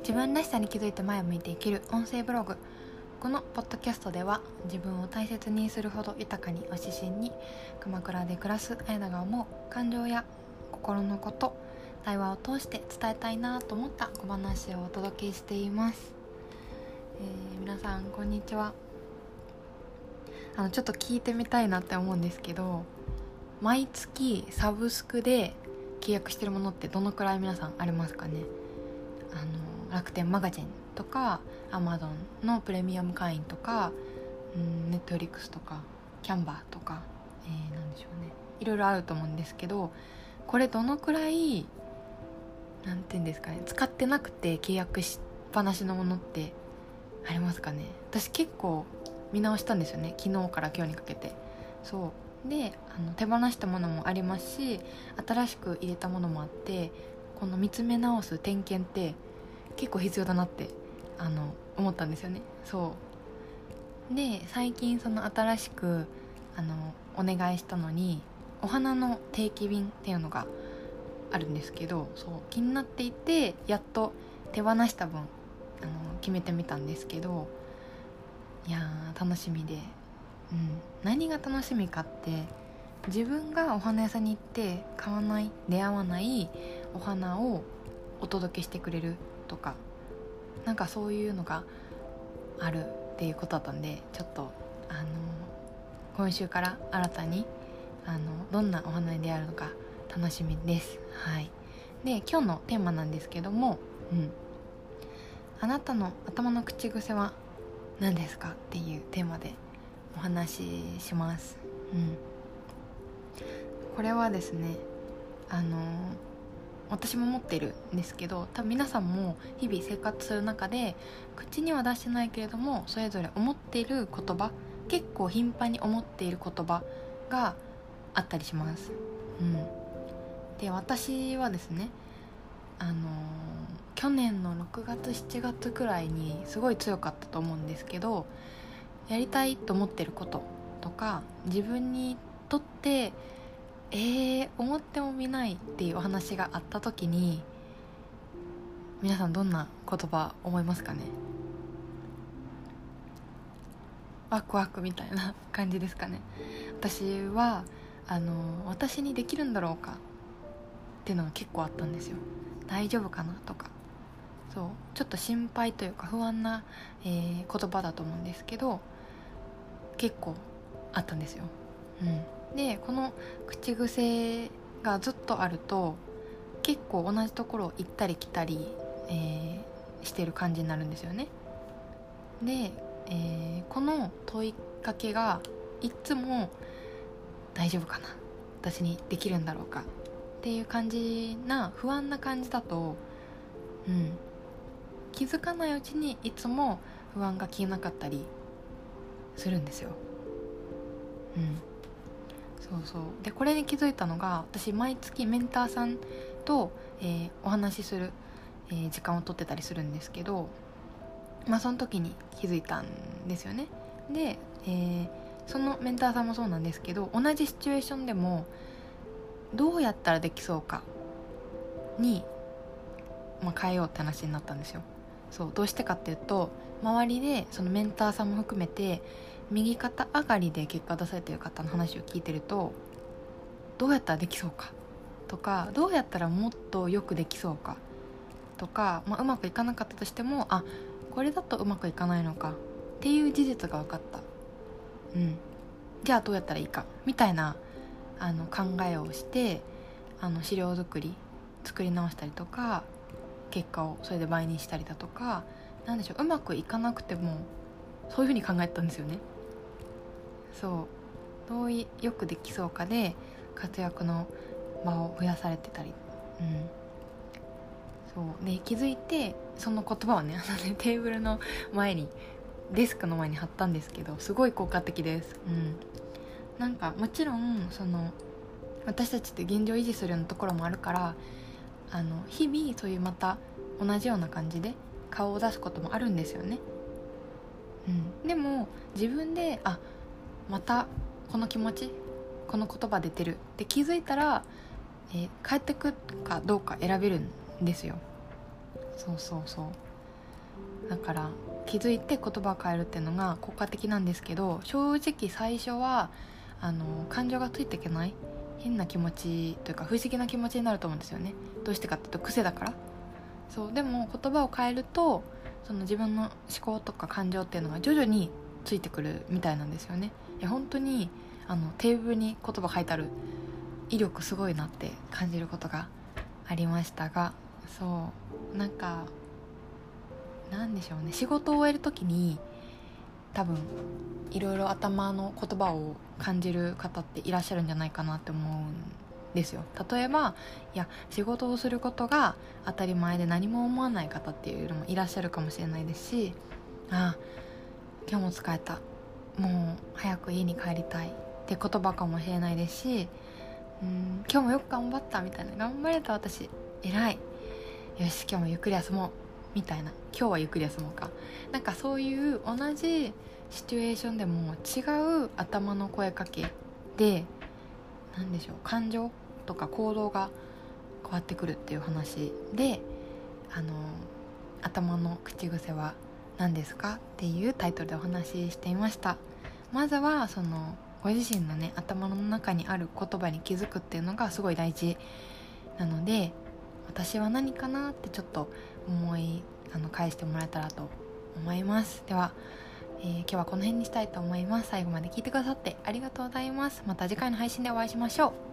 自分らしさに気づいて前を向いて生きる音声ブログ。このポッドキャストでは自分を大切にするほど豊かにを指針に鎌倉で暮らすあやなが思う感情や心のこと対話を通して伝えたいなと思った小話をお届けしています、えー、皆さんこんにちは。あのちょっと聞いてみたいなって思うんですけど毎月サブスクで契約してるものってどのくらい皆さんありますかね？あの楽天マガジンとかアマゾンのプレミアム会員とかネットフリックスとかキャンバーとか、えー、なんでしょうね。いろいろあると思うんですけどこれどのくらい何て言うんですかね使ってなくて契約しっぱなしのものってありますかね？私結構見直したんですよね昨日から今日にかけて。そう。であの手放したものもありますし新しく入れたものもあってこの見つめ直す点検って結構必要だなってあの思ったんですよね。そう。で最近その新しくあのお願いしたのにお花の定期便っていうのがあるんですけどそう気になっていてやっと手放した分あの決めてみたんですけどいや楽しみで、うん、何が楽しみかって自分がお花屋さんに行って買わない出会わないお花をお届けしてくれるとかなんかそういうのがあるっていうことだったんでちょっとあの今週から新たにあのどんなお花に出会えるのか楽しみです。はい。で今日のテーマなんですけどもうん。あなたの頭の口癖は何ですかっていうテーマでお話しします。うん。これはですねあの私も持ってるんですけど多分皆さんも日々生活する中で口には出してないけれどもそれぞれ思っている言葉結構頻繁に思っている言葉があったりします。うん、で私はですねあの、去年の6月7月くらいにすごい強かったと思うんですけどやりたいと思ってることとか自分にとってえー、思ってもみないっていうお話があった時に皆さんどんな言葉思いますかね？ワクワクみたいな感じですかね？私はあの私にできるんだろうかっていうのが結構あったんですよ。大丈夫かな？とか。そう。ちょっと心配というか不安な、えー、言葉だと思うんですけど結構あったんですよ。うん。でこの口癖がずっとあると結構同じところを行ったり来たり、えー、してる感じになるんですよね。で、えー、この問いかけがいつも大丈夫かな？私にできるんだろうか？っていう感じな不安な感じだとうん。気づかないうちにいつも不安が消えなかったりするんですよ。うん。そうそう。でこれに気づいたのが私毎月メンターさんと、えー、お話しする、えー、時間を取ってたりするんですけどまあその時に気づいたんですよね。で、えー、そのメンターさんもそうなんですけど同じシチュエーションでもどうやったらできそうかに、まあ、変えようって話になったんですよ。そうどうしてかっていうと周りでそのメンターさんも含めて右肩上がりで結果出されてる方の話を聞いてるとどうやったらできそうか？とかどうやったらもっとよくできそうか？とか、まあ、うまくいかなかったとしてもあこれだとうまくいかないのか？っていう事実が分かった。うん。じゃあどうやったらいいか？みたいなあの考えをしてあの資料作り作り直したりとか結果をそれで倍にしたりだとか何でしょううまくいかなくてもそういうふうに考えたんですよね。そう。どうよくできそうかで活躍の場を増やされてたり。うん。そう。で気づいてその言葉をねあのねテーブルの前にデスクの前に貼ったんですけどすごい効果的です。うん。なんかもちろんその私たちって現状維持するようなところもあるからあの日々そういうまた同じような感じで顔を出すこともあるんですよね、うん、でも自分であまたこの気持ちこの言葉出てるって気づいたらえー、帰ってくかどうか選べるんですよ。そうそうそう。だから気づいて言葉を変えるっていうのが効果的なんですけど正直最初はあの感情がついていけない。変な気持ちというか不思議な気持ちになると思うんですよね。どうしてかっていうと癖だから。そうでも言葉を変えるとその自分の思考とか感情っていうのが徐々についてくるみたいなんですよね。いや本当にあのテーブルに言葉書いてある威力すごいなって感じることがありましたがそうなんかなんでしょうね。仕事を終える時に多分いろいろ頭の言葉を感じる方っていらっしゃるんじゃないかなって思うんですよ。例えばいや仕事をすることが当たり前で何も思わない方っていうのもいらっしゃるかもしれないですしああ今日も疲れた。もう早く家に帰りたいって言葉かもしれないですしうん今日もよく頑張ったみたいな。頑張れた私偉い。よし今日もゆっくり休もう。みたいな。今日はゆっくり休もうか。なんかそういう同じシチュエーションでも違う頭の声かけで何でしょう感情とか行動が変わってくるっていう話であの頭の口癖は何ですかっていうタイトルでお話ししていました。まずはそのご自身のね頭の中にある言葉に気づくっていうのがすごい大事なので私は何かなってちょっと思いあの返してもらえたらと思います。では、えー、今日はこの辺にしたいと思います。最後まで聞いてくださってありがとうございます。また次回の配信でお会いしましょう。